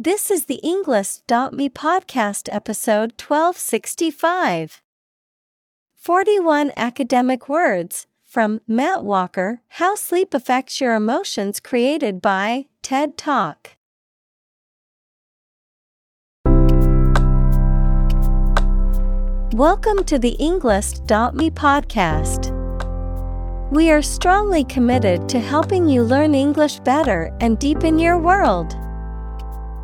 This is the Englist.me podcast episode 1265. 41 academic words from Matt Walker How Sleep Affects Your Emotions, created by TED Talk. Welcome to the Englist.me podcast. We are strongly committed to helping you learn English better and deepen your world.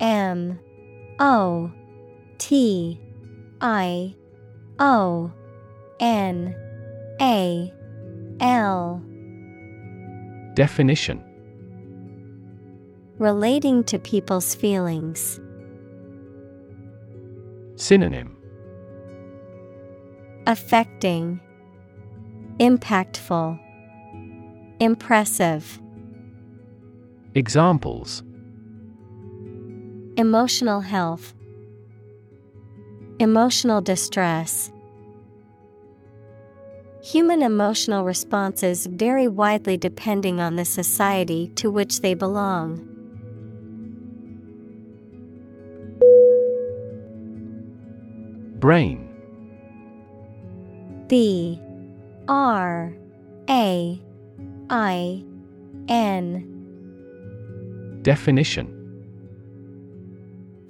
M O T I O N A L. Definition. Relating to people's feelings. Synonym. Affecting, Impactful, Impressive. Examples Emotional health, Emotional distress. Human emotional responses vary widely depending on the society to which they belong. Brain. B. R. A. I. N. Definition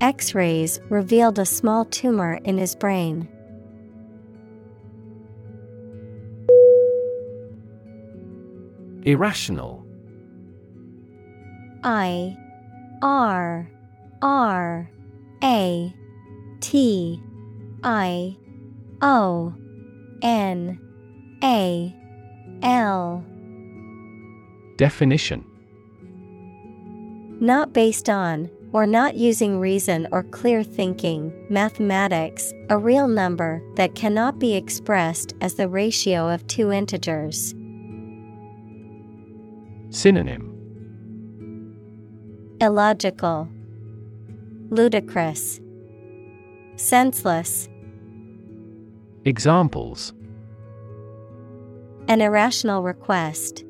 X rays revealed a small tumor in his brain. Irrational. I R R A T I O N A L. Definition. Not based on, or not using reason or clear thinking, mathematics, a real number that cannot be expressed as the ratio of two integers. Synonym Illogical, Ludicrous, Senseless. Examples An irrational request.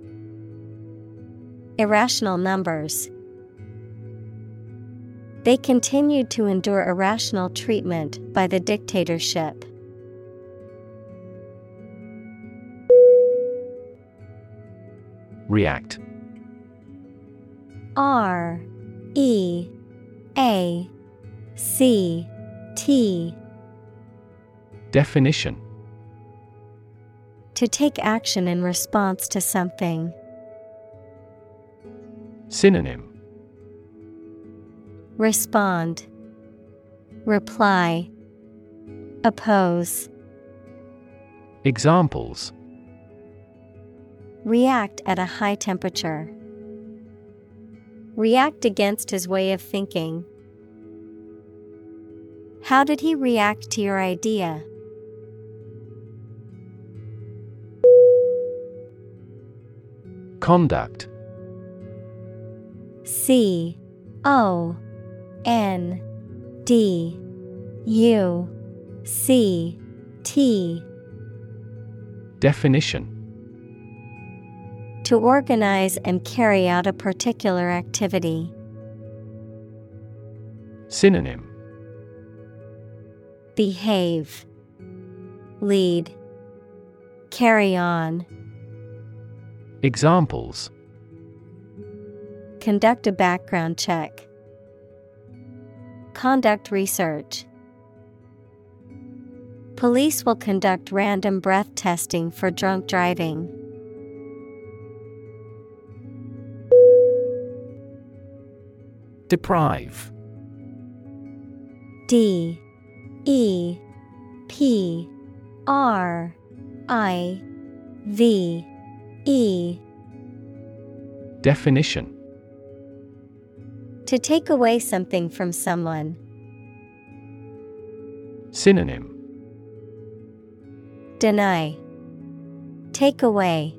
Irrational numbers. They continued to endure irrational treatment by the dictatorship. React R E A C T Definition To take action in response to something. Synonym Respond, Reply, Oppose, Examples React at a high temperature. React against his way of thinking. How did he react to your idea? Conduct C O N D U C T. Definition To organize and carry out a particular activity. Synonym Behave. Lead. Carry on. Examples Conduct a background check. Conduct research. Police will conduct random breath testing for drunk driving. Deprive. D. E. P. R. I. V. E. Definition To take away something from someone. Synonym Deny. Take away.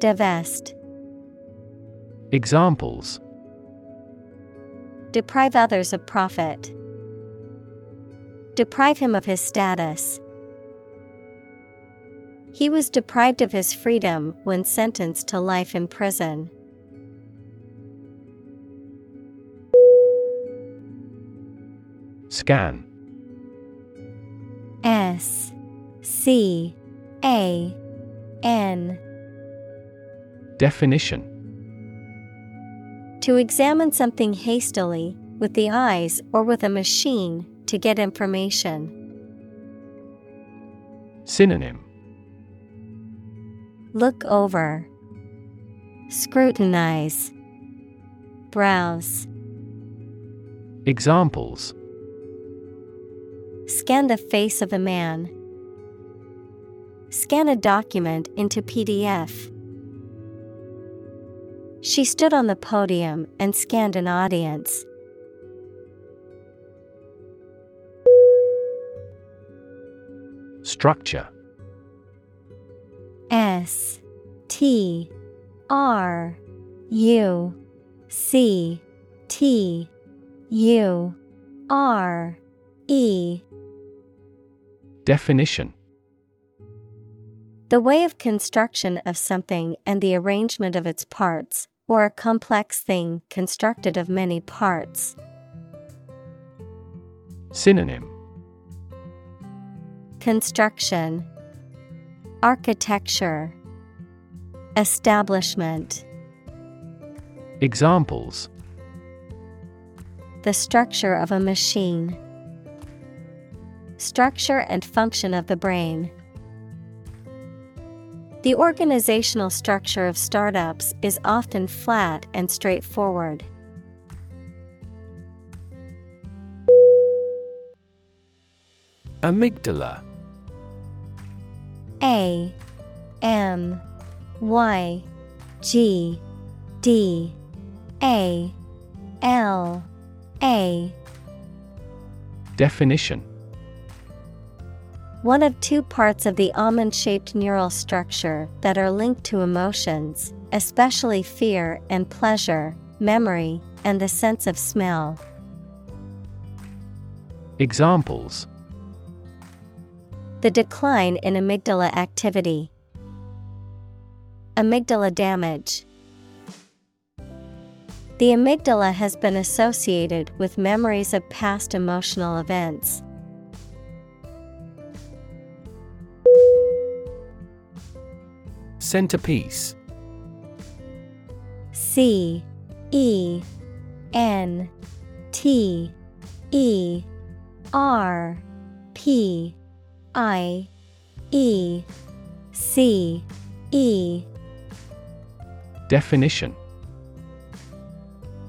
Divest. Examples Deprive others of profit. Deprive him of his status. He was deprived of his freedom when sentenced to life in prison. Scan S C A N Definition To examine something hastily, with the eyes or with a machine, to get information. Synonym Look over. Scrutinize. Browse. Examples Scan the face of a man. Scan a document into PDF. She stood on the podium and scanned an audience. Structure S T R U C T U R E Definition. The way of construction of something and the arrangement of its parts, or a complex thing constructed of many parts. Synonym. Construction. Architecture. Establishment. Examples. The structure of a machine. Structure and function of the brain. The organizational structure of startups is often flat and straightforward. Amygdala A M Y G D A L A Definition One of two parts of the almond shaped neural structure that are linked to emotions, especially fear and pleasure, memory, and the sense of smell. Examples The decline in amygdala activity. Amygdala damage. The amygdala has been associated with memories of past emotional events. Centerpiece. C E N T E R P I E C E. Definition.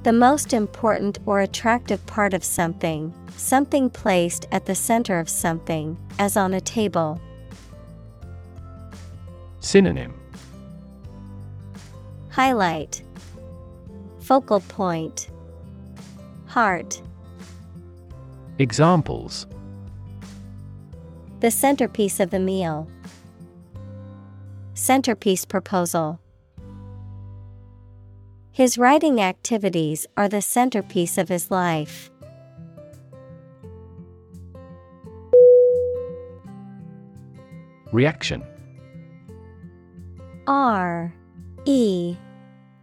The most important or attractive part of something, something placed at the center of something, as on a table. Synonym Highlight Focal point Heart Examples The centerpiece of the meal. Centerpiece proposal. His writing activities are the centerpiece of his life. Reaction R E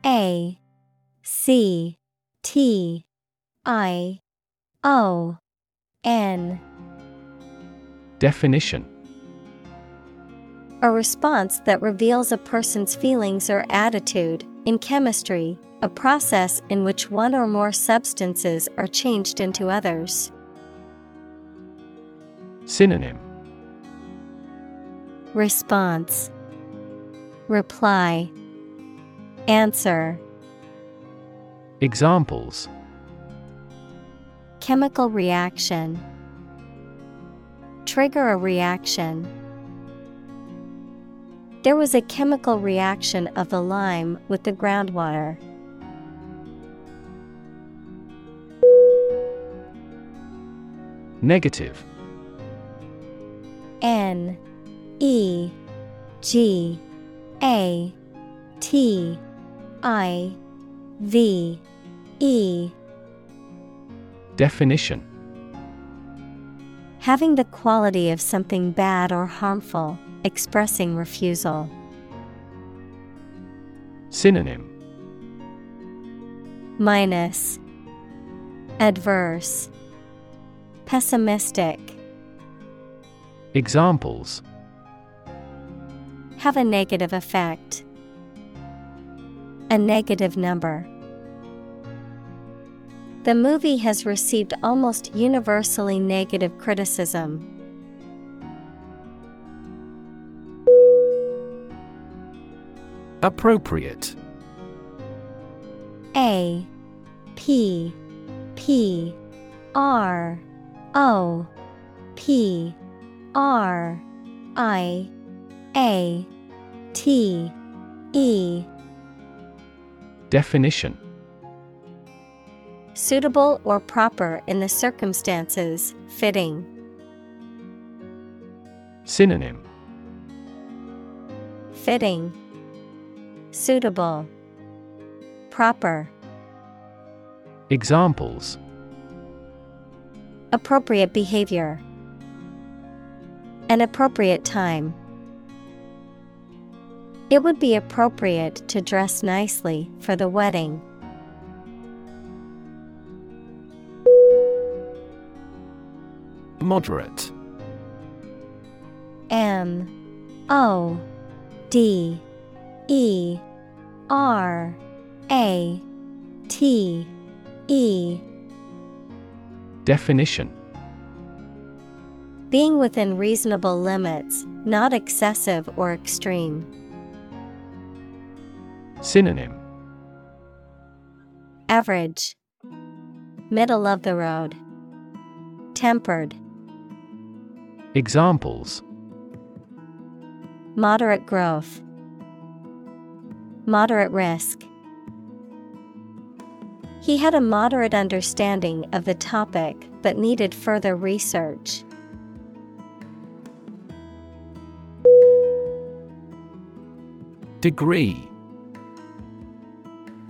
A C T I O N. Definition. A response that reveals a person's feelings or attitude. In chemistry, a process in which one or more substances are changed into others. Synonym. Response. Reply Answer. Examples. Chemical reaction. Trigger a reaction. There was a chemical reaction of the lime with the groundwater. Negative. N E G A T I V E. Definition. Having the quality of something bad or harmful, expressing refusal. Synonym. Minus. Adverse. Pessimistic. Examples. Have a negative effect. A negative number. The movie has received almost universally negative criticism. Appropriate A P P R O P R I A T E Definition Suitable or proper in the circumstances, fitting. Synonym Fitting, Suitable, Proper. Examples Appropriate behavior. An appropriate time. It would be appropriate to dress nicely for the wedding. Moderate M O D E R A T E Definition Being within reasonable limits, not excessive or extreme. Synonym Average Middle of the road. Tempered. Examples Moderate growth. Moderate risk. He had a moderate understanding of the topic but needed further research. Degree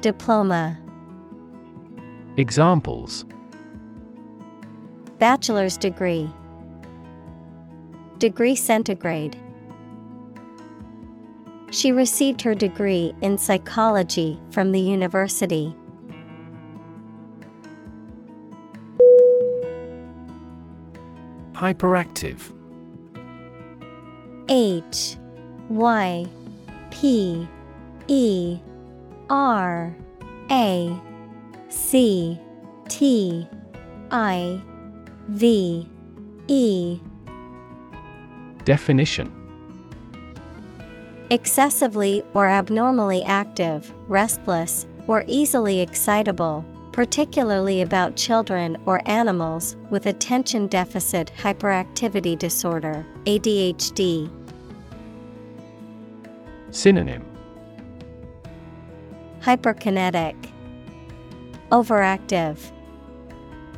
Diploma. Examples. Bachelor's degree. Degree centigrade. She received her degree in psychology from the university. Hyperactive. H Y P E R A C T I V E. Definition. Excessively or abnormally active, restless, or easily excitable, particularly about children or animals with attention deficit hyperactivity disorder, ADHD. Synonym Hyperkinetic, Overactive,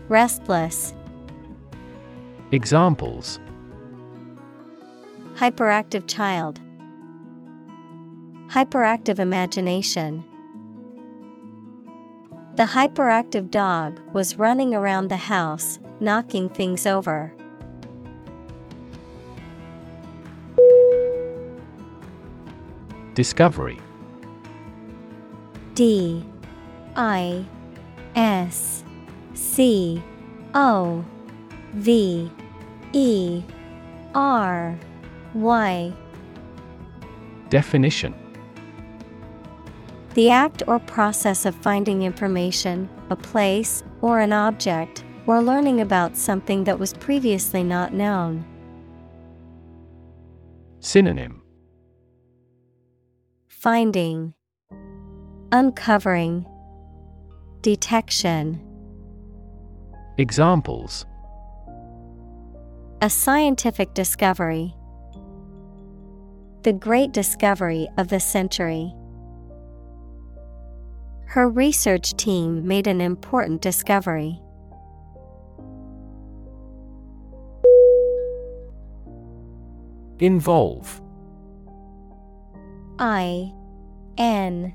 Restless. Examples Hyperactive child, Hyperactive imagination. The hyperactive dog was running around the house, knocking things over. Discovery D I S C O V E R Y. Definition. The act or process of finding information, a place, or an object, or learning about something that was previously not known. Synonym. Finding, Uncovering, Detection. Examples A scientific discovery. The great discovery of the century. Her research team made an important discovery. Involve I N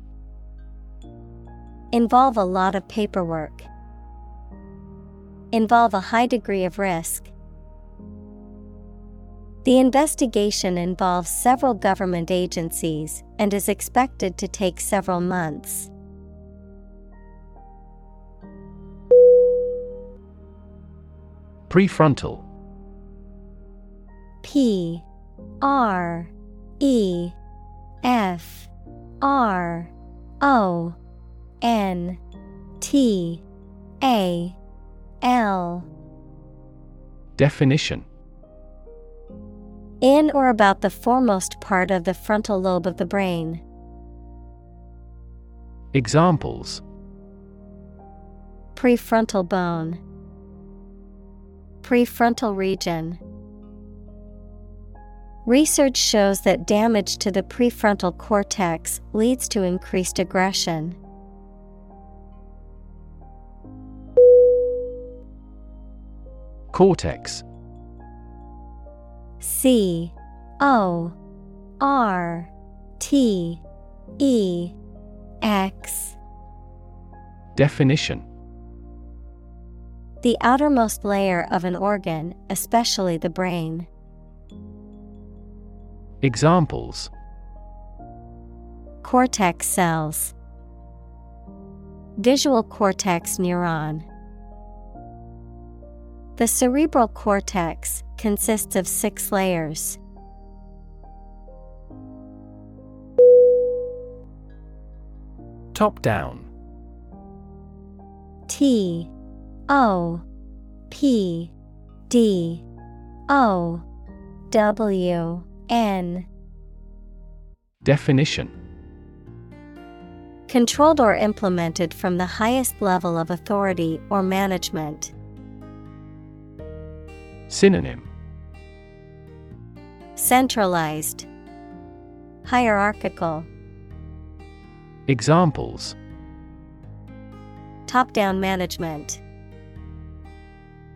Involve a lot of paperwork. Involve a high degree of risk. The investigation involves several government agencies and is expected to take several months. Prefrontal P R E F R O N T A L Definition In or about the foremost part of the frontal lobe of the brain. Examples Prefrontal bone. Prefrontal region. Research shows that damage to the prefrontal cortex leads to increased aggression. Cortex C O R T E X Definition The outermost layer of an organ, especially the brain. Examples Cortex cells. Visual cortex neuron. The cerebral cortex consists of six layers. Top down T O P D O W N Definition Controlled or implemented from the highest level of authority or management. Synonym. Centralized, Hierarchical, Examples. Top down management,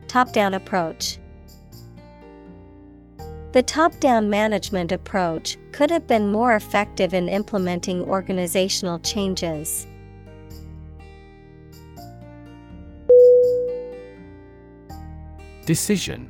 Top down approach. The top down management approach could have been more effective in implementing organizational changes. Decision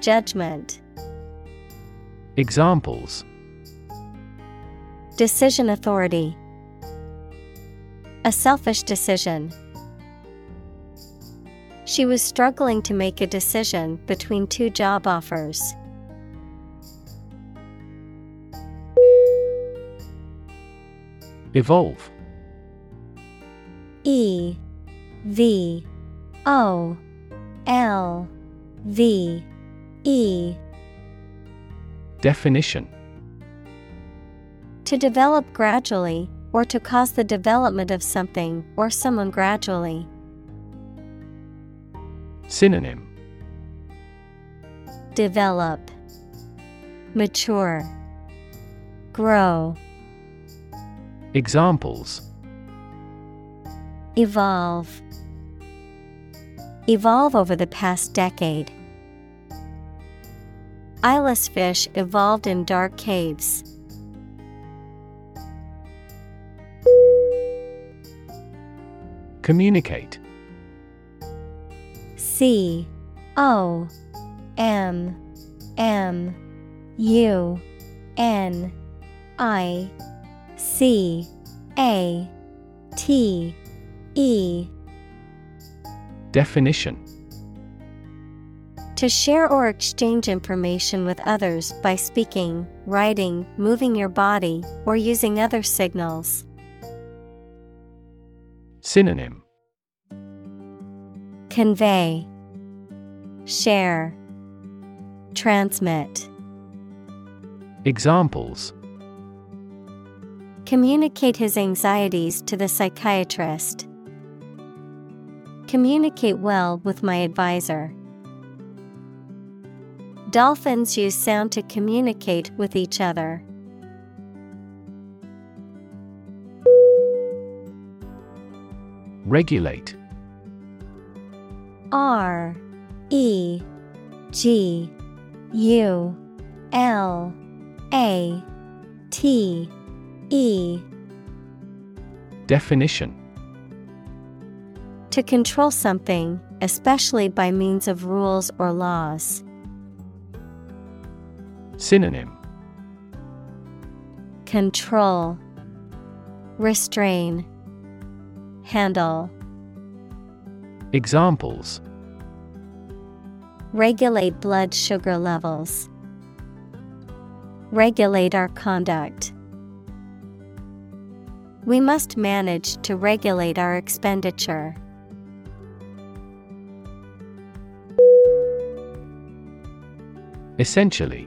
Judgment. Examples. Decision authority. A selfish decision. She was struggling to make a decision between two job offers. Evolve. E V O L V E Definition To develop gradually, or to cause the development of something or someone gradually. Synonym Develop, Mature, Grow. Examples Evolve. Evolve over the past decade. Eyeless fish evolved in dark caves. Communicate. C O M M U N I C A T E. Definition To share or exchange information with others by speaking, writing, moving your body, or using other signals. Synonym Convey, Share, Transmit. Examples Communicate his anxieties to the psychiatrist. Communicate well with my advisor. Dolphins use sound to communicate with each other. Regulate R E G U L A T E Definition To control something, especially by means of rules or laws. Synonym Control, Restrain, Handle. Examples Regulate blood sugar levels. Regulate our conduct. We must manage to regulate our expenditure. Essentially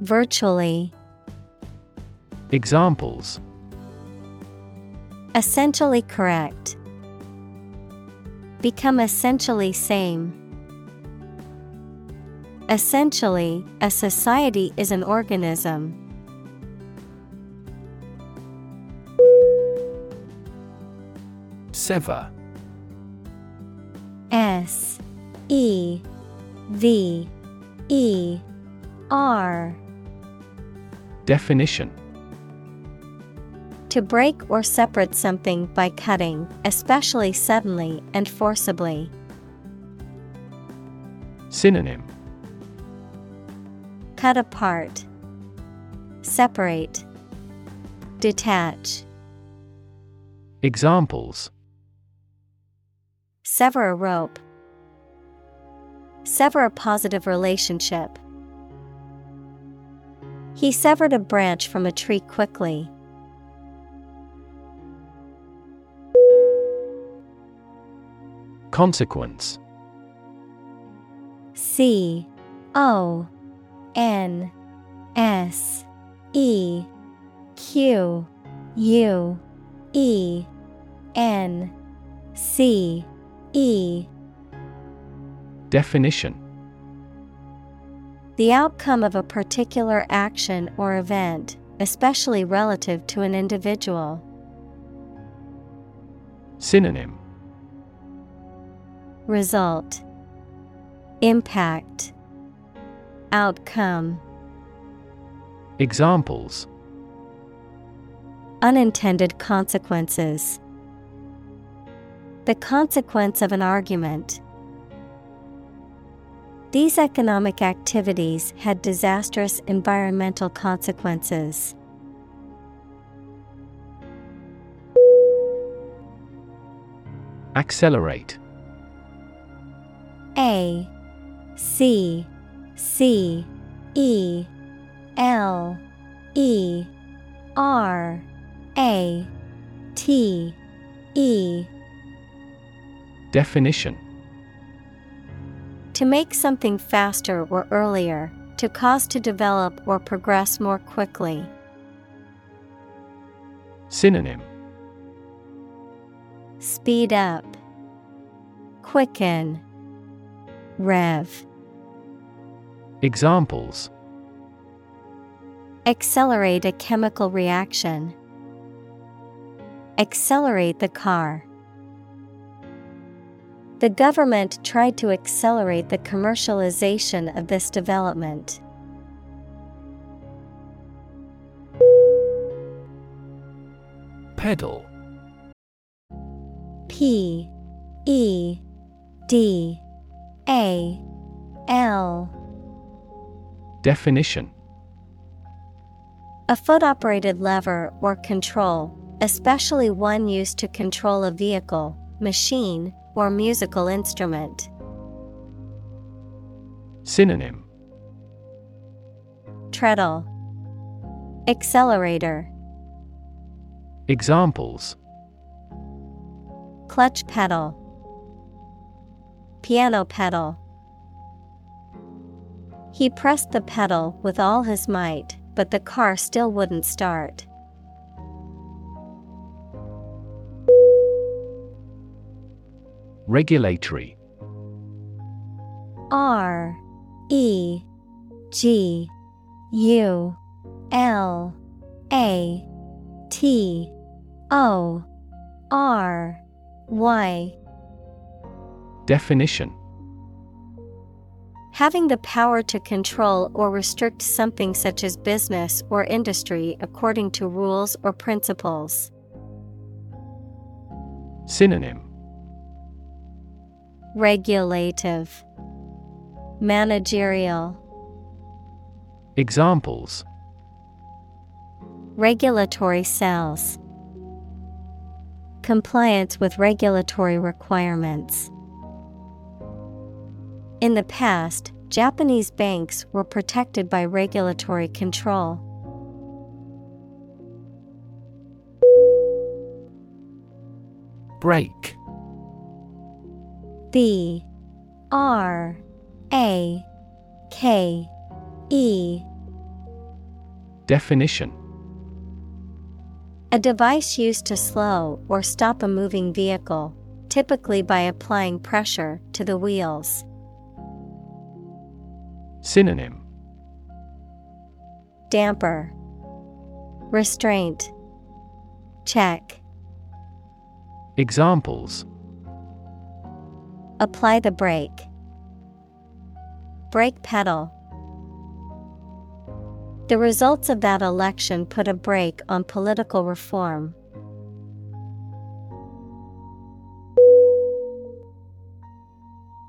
Virtually. Examples Essentially correct. Become essentially same. Essentially, a society is an organism. Sever S E V E R Definition To break or separate something by cutting, especially suddenly and forcibly. Synonym Cut apart, Separate, Detach. Examples Sever a rope. Sever a positive relationship. He severed a branch from a tree quickly. Consequence. C O N S E Q U E N C E. Definition. The outcome of a particular action or event, especially relative to an individual. Synonym Result Impact Outcome Examples Unintended consequences. The consequence of an argument. These economic activities had disastrous environmental consequences. Accelerate. A C C E L E R A T E. Definition To make something faster or earlier, to cause to develop or progress more quickly. Synonym Speed up, Quicken, Rev. Examples Accelerate a chemical reaction. Accelerate the car. The government tried to accelerate the commercialization of this development. Pedal. P E D A L. Definition. A foot operated lever or control, especially one used to control a vehicle, machine, or musical instrument. Synonym. Treadle. Accelerator. Examples. Clutch pedal. Piano pedal. He pressed the pedal with all his might, but the car still wouldn't start. Regulatory. R E G U L A T O R Y. Definition. Having the power to control or restrict something such as business or industry according to rules or principles. Synonym Regulative Managerial Examples Regulatory cells Compliance with regulatory requirements. In the past, Japanese banks were protected by regulatory control. Brake B R A K E. Definition. A device used to slow or stop a moving vehicle, typically by applying pressure to the wheels. Synonym. Damper. Restraint. Check. Examples Apply the brake. Brake pedal. The results of that election put a brake on political reform.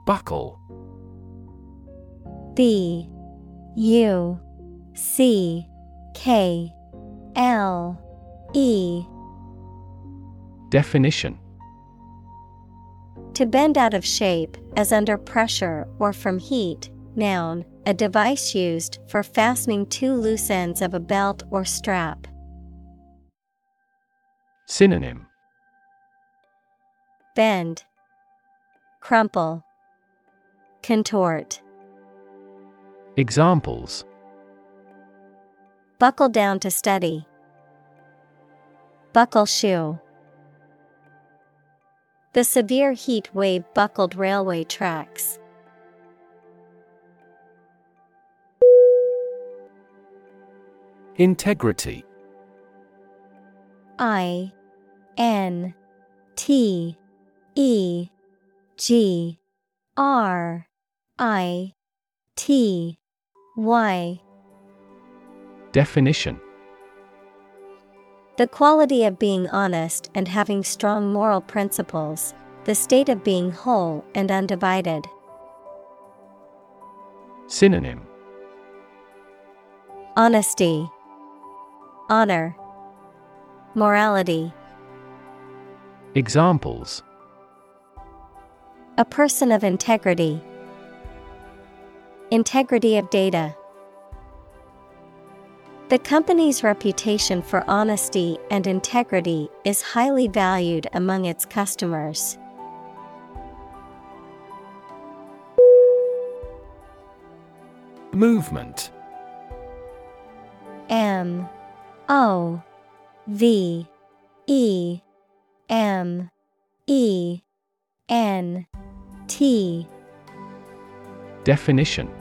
Buckle B U C K L E Definition To bend out of shape, as under pressure or from heat. Noun, a device used for fastening two loose ends of a belt or strap. Synonym Bend, Crumple, Contort. Examples Buckle down to study. Buckle shoe. The severe heat wave buckled railway tracks. Integrity. I N T E G R I T Y. Definition The quality of being honest and having strong moral principles, the state of being whole and undivided. Synonym Honesty, Honor, Morality. Examples A person of integrity. Integrity of data. The company's reputation for honesty and integrity is highly valued among its customers. Movement. M. O. V. E. M. E. N. T. Definition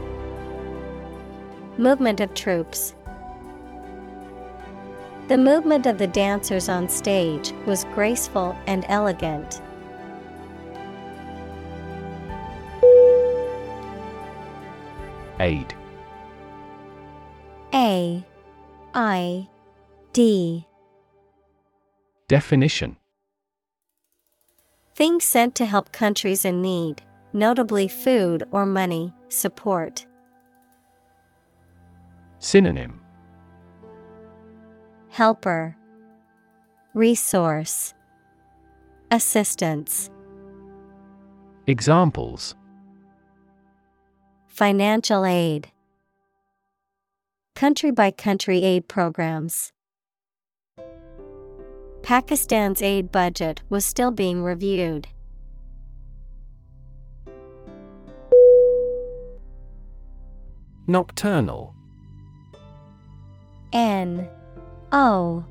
Movement of troops. The movement of the dancers on stage was graceful and elegant. Aid A I D Definition Things sent to help countries in need, notably food or money, support. Synonym Helper, Resource, Assistance. Examples Financial aid. Country by country aid programs. Pakistan's aid budget was still being reviewed. Nocturnal N O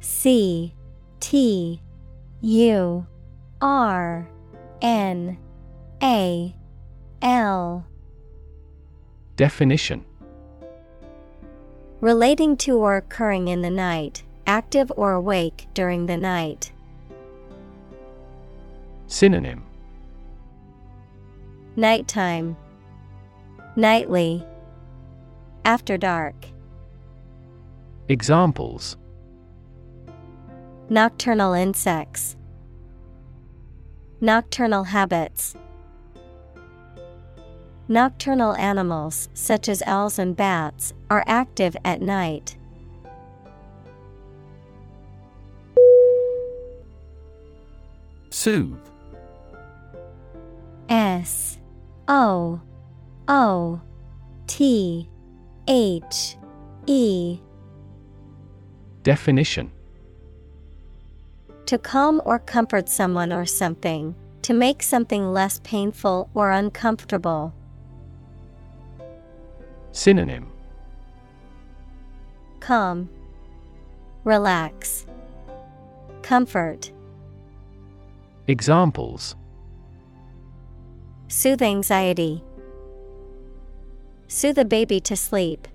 C T U R N A L. Definition. Relating to or occurring in the night, active or awake during the night. Synonym. Nighttime, Nightly, After dark. Examples Nocturnal insects, Nocturnal habits. Nocturnal animals, such as owls and bats, are active at night. Soothe S O O T H E Definition To calm or comfort someone or something, to make something less painful or uncomfortable. Synonym Calm, Relax, Comfort. Examples Soothe anxiety. Soothe a baby to sleep.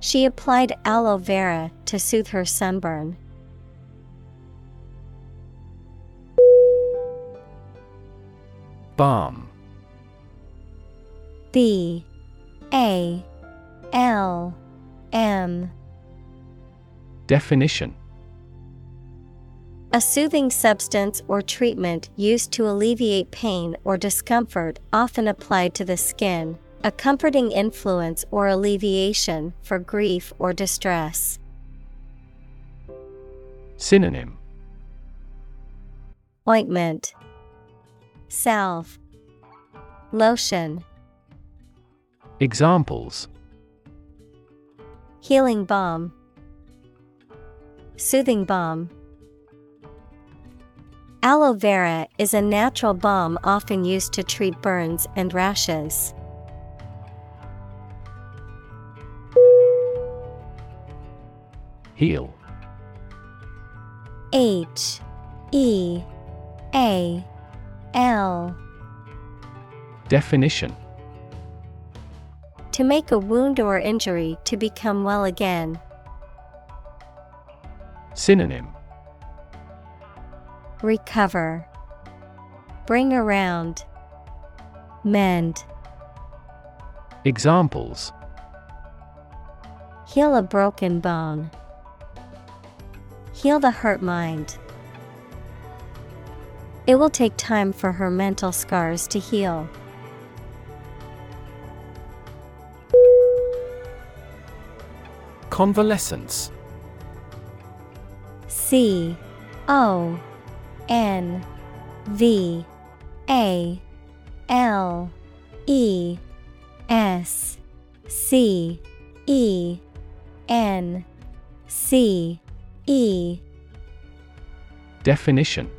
She applied aloe vera to soothe her sunburn. Balm B A L M. Definition A soothing substance or treatment used to alleviate pain or discomfort, often applied to the skin, a comforting influence or alleviation for grief or distress. Synonym Ointment, Salve, Lotion. Examples Healing balm, Soothing balm. Aloe vera is a natural balm often used to treat burns and rashes. Heal H E A L Definition To make a wound or injury to become well again. Synonym Recover. Bring around. Mend. Examples Heal a broken bone. Heal the hurt mind. It will take time for her mental scars to heal. Convalescence C O N V A L E S C E N C E. Definition.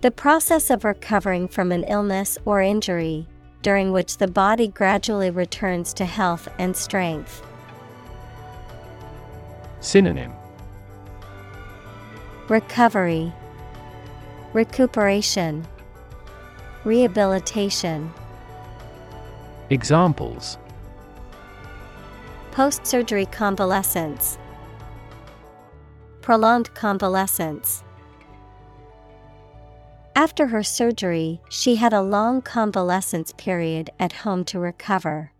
The process of recovering from an illness or injury, during which the body gradually returns to health and strength. Synonym. Recovery, Recuperation, Rehabilitation. Examples. Post surgery convalescence, Prolonged convalescence. After her surgery, she had a long convalescence period at home to recover.